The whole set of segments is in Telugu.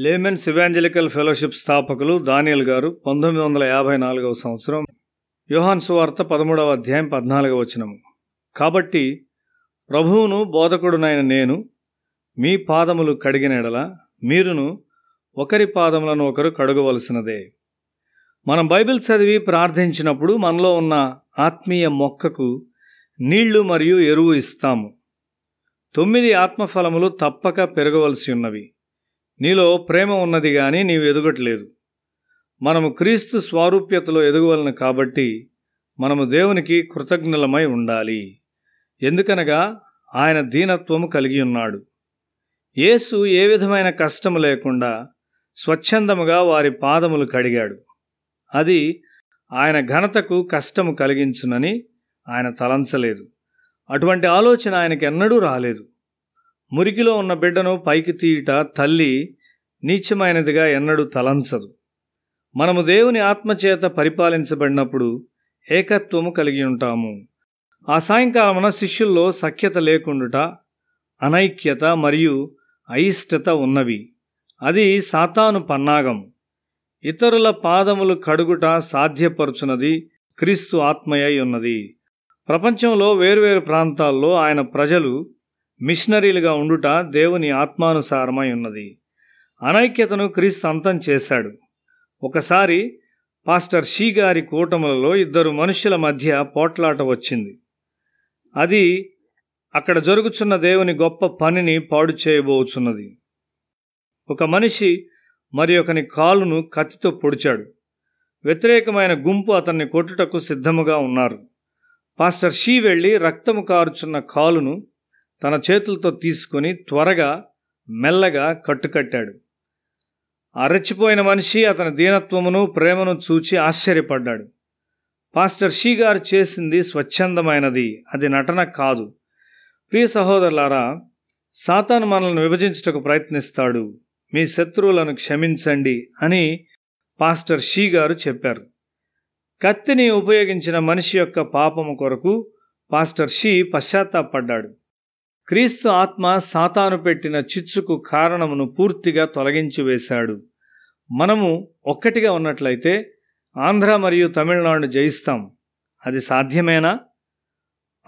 లేమెన్స్ ఇవాంజలికల్ ఫెలోషిప్ స్థాపకులు దానియల్ గారు పంతొమ్మిది వందల యాభై నాలుగవ సంవత్సరం యోహాన్ సువార్త పదమూడవ అధ్యాయం పద్నాలుగవ వచనము. కాబట్టి ప్రభువును బోధకుడునైన నేను మీ పాదములు కడిగిన ఎడల మీరును ఒకరి పాదములను ఒకరు కడుగవలసినదే. మనం బైబిల్ చదివి ప్రార్థించినప్పుడు మనలో ఉన్న ఆత్మీయ మొక్కకు నీళ్ళు మరియు ఎరువు ఇస్తాము. తొమ్మిది ఆత్మఫలములు తప్పక పెరగవలసి ఉన్నవి. నీలో ప్రేమ ఉన్నది కానీ నీవు ఎదగట్లేదు. మనము క్రీస్తు స్వారూప్యతలో ఎదగవలను కాబట్టి మనము దేవునికి కృతజ్ఞులమై ఉండాలి. ఎందుకనగా ఆయన దీనత్వము కలిగి ఉన్నాడు. యేసు ఏ విధమైన కష్టం లేకుండా స్వచ్ఛందముగా వారి పాదములు కడిగాడు. అది ఆయన ఘనతకు కష్టము కలిగించునని ఆయన తలంచలేదు. అటువంటి ఆలోచన ఆయనకి ఎన్నడూ రాలేదు. మురికిలో ఉన్న బిడ్డను పైకి తీయుట తల్లి నీచమైనదిగా ఎన్నడూ తలంచదు. మనము దేవుని ఆత్మచేత పరిపాలించబడినప్పుడు ఏకత్వము కలిగి ఉంటాము. ఆ సాయంకాలమున శిష్యుల్లో సఖ్యత లేకుండుట అనైక్యత మరియు అయిష్టత ఉన్నవి. అది సాతాను పన్నాగం. ఇతరుల పాదములు కడుగుట సాధ్యపరుచున్నది క్రీస్తు ఆత్మయై ఉన్నది. ప్రపంచంలో వేరువేరు ప్రాంతాల్లో ఆయన ప్రజలు మిషనరీలుగా ఉండుట దేవుని ఆత్మానుసారమై ఉన్నది. అనైక్యతను క్రీస్తు అంతం చేశాడు. ఒకసారి పాస్టర్ షీ గారి కూటములలో ఇద్దరు మనుషుల మధ్య పోట్లాట వచ్చింది. అది అక్కడ జరుగుచున్న దేవుని గొప్ప పనిని పాడు చేయబోచున్నది. ఒక మనిషి మరి ఒకని కాలును కత్తితో పొడిచాడు. వ్యతిరేకమైన గుంపు అతన్ని కొట్టుటకు సిద్ధముగా ఉన్నారు. పాస్టర్ షీ వెళ్ళి రక్తము కారుచున్న కాలును తన చేతులతో తీసుకొని త్వరగా మెల్లగా కట్టుకట్టాడు. అరచిపోయిన మనిషి అతని దీనత్వమును ప్రేమను చూచి ఆశ్చర్యపడ్డాడు. పాస్టర్ షీ గారు చేసింది స్వచ్ఛందమైనది అది నటన కాదు. ప్రియ సహోదరులారా సాతాను మనల్ని విభజించుటకు ప్రయత్నిస్తాడు. మీ శత్రువులను క్షమించండి అని పాస్టర్ షీ గారు చెప్పారు. కత్తిని ఉపయోగించిన మనిషి యొక్క పాపము కొరకు పాస్టర్ షీ పశ్చాత్తాపడ్డాడు. క్రీస్తు ఆత్మ సాతాను పెట్టిన చిచ్చుకు కారణమును పూర్తిగా తొలగించి వేశాడు. మనము ఒక్కటిగా ఉన్నట్లయితే ఆంధ్ర మరియు తమిళనాడు జయిస్తాం. అది సాధ్యమేనా?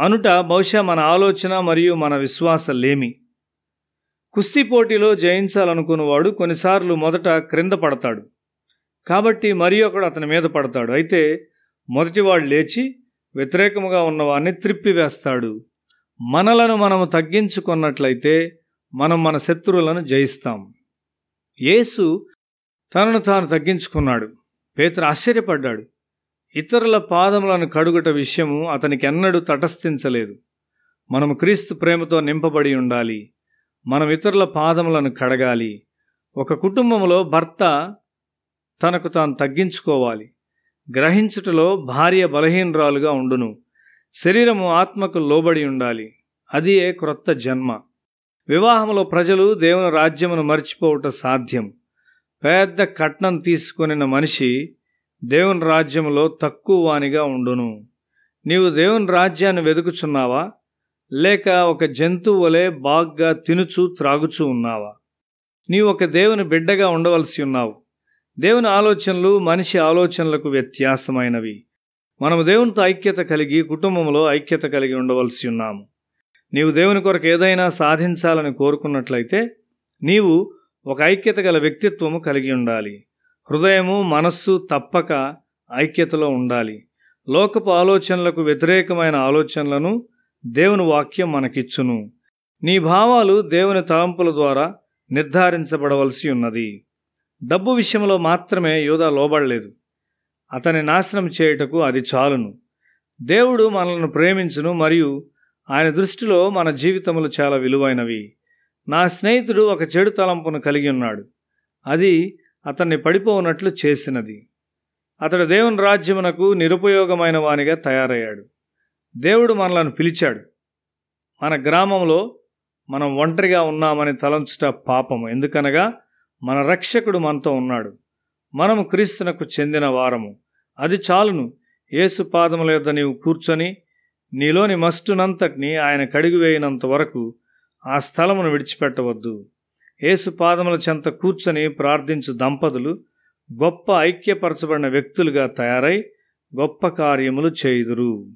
అనుట బహుశా మన ఆలోచన మరియు మన విశ్వాసలేమి కుస్తీ పోటీలో జయించాలనుకున్నవాడు కొన్నిసార్లు మొదట క్రింద పడతాడు. కాబట్టి మరి ఒకడు అతని మీద పడతాడు. అయితే మొదటివాడు లేచి వ్యతిరేకముగా ఉన్నవాడిని త్రిప్పివేస్తాడు. మనలను మనము తగ్గించుకున్నట్లయితే మనం మన శత్రువులను జయిస్తాం. యేసు తనను తాను తగ్గించుకున్నాడు. పేతురు ఆశ్చర్యపడ్డాడు. ఇతరుల పాదములను కడుగుట విషయము అతనికి ఎన్నడూ తటస్థించలేదు. మనము క్రీస్తు ప్రేమతో నింపబడి ఉండాలి. మనం ఇతరుల పాదములను కడగాలి. ఒక కుటుంబంలో భర్త తనకు తాను తగ్గించుకోవాలి. గ్రహించుటలో భార్య బలహీనరాలుగా ఉండును. శరీరము ఆత్మకు లోబడి ఉండాలి. అది ఏ క్రొత్త జన్మ. వివాహంలో ప్రజలు దేవుని రాజ్యమును మర్చిపోవట సాధ్యం. పెద్ద కట్నం తీసుకొనిన మనిషి దేవుని రాజ్యంలో తక్కువ వానిగా ఉండును. నీవు దేవుని రాజ్యాన్ని వెతుకుచున్నావా లేక ఒక జంతువు వలె బాగ్గా తినుచు త్రాగుచూ ఉన్నావా? నీవు ఒక దేవుని బిడ్డగా ఉండవలసి ఉన్నావు. దేవుని ఆలోచనలు మనిషి ఆలోచనలకు వ్యత్యాసమైనవి. మనము దేవునితో ఐక్యత కలిగి కుటుంబంలో ఐక్యత కలిగి ఉండవలసి ఉన్నాము. నీవు దేవుని కొరకు ఏదైనా సాధించాలని కోరుకున్నట్లయితే నీవు ఒక ఐక్యత గల వ్యక్తిత్వము కలిగి ఉండాలి. హృదయము మనస్సు తప్పక ఐక్యతలో ఉండాలి. లోకపు ఆలోచనలకు వ్యతిరేకమైన ఆలోచనలను దేవుని వాక్యం మనకిచ్చును. నీ భావాలు దేవుని తలంపుల ద్వారా నిర్ధారించబడవలసి ఉన్నది. డబ్బు విషయంలో మాత్రమే యోధా లోబడలేదు. అతని నాశనం చేయుటకు అది చాలును. దేవుడు మనల్ని ప్రేమించును మరియు ఆయన దృష్టిలో మన జీవితములు చాలా విలువైనవి. నా స్నేహితుడు ఒక చెడు తలంపును కలిగి ఉన్నాడు. అది అతన్ని పడిపోనట్లు చేసినది. అతడు దేవుని రాజ్యమునకు నిరుపయోగమైన వానిగా తయారయ్యాడు. దేవుడు మనలను పిలిచాడు. మన గ్రామంలో మనం ఒంటరిగా ఉన్నామని తలంచుట పాపము. ఎందుకనగా మన రక్షకుడు మనతో ఉన్నాడు. మనము క్రీస్తునకు చెందిన వారము. అది చాలును. యేసు పాదముల యొద్ద నీవు కూర్చొని నీలోని మస్టునంతటిని ఆయన కడిగివేయినంత వరకు ఆ స్థలమును విడిచిపెట్టవద్దు. యేసు పాదముల చెంత కూర్చొని ప్రార్థించు దంపతులు గొప్ప ఐక్యపరచబడిన వ్యక్తులుగా తయారై గొప్ప కార్యములు చేయుదురు.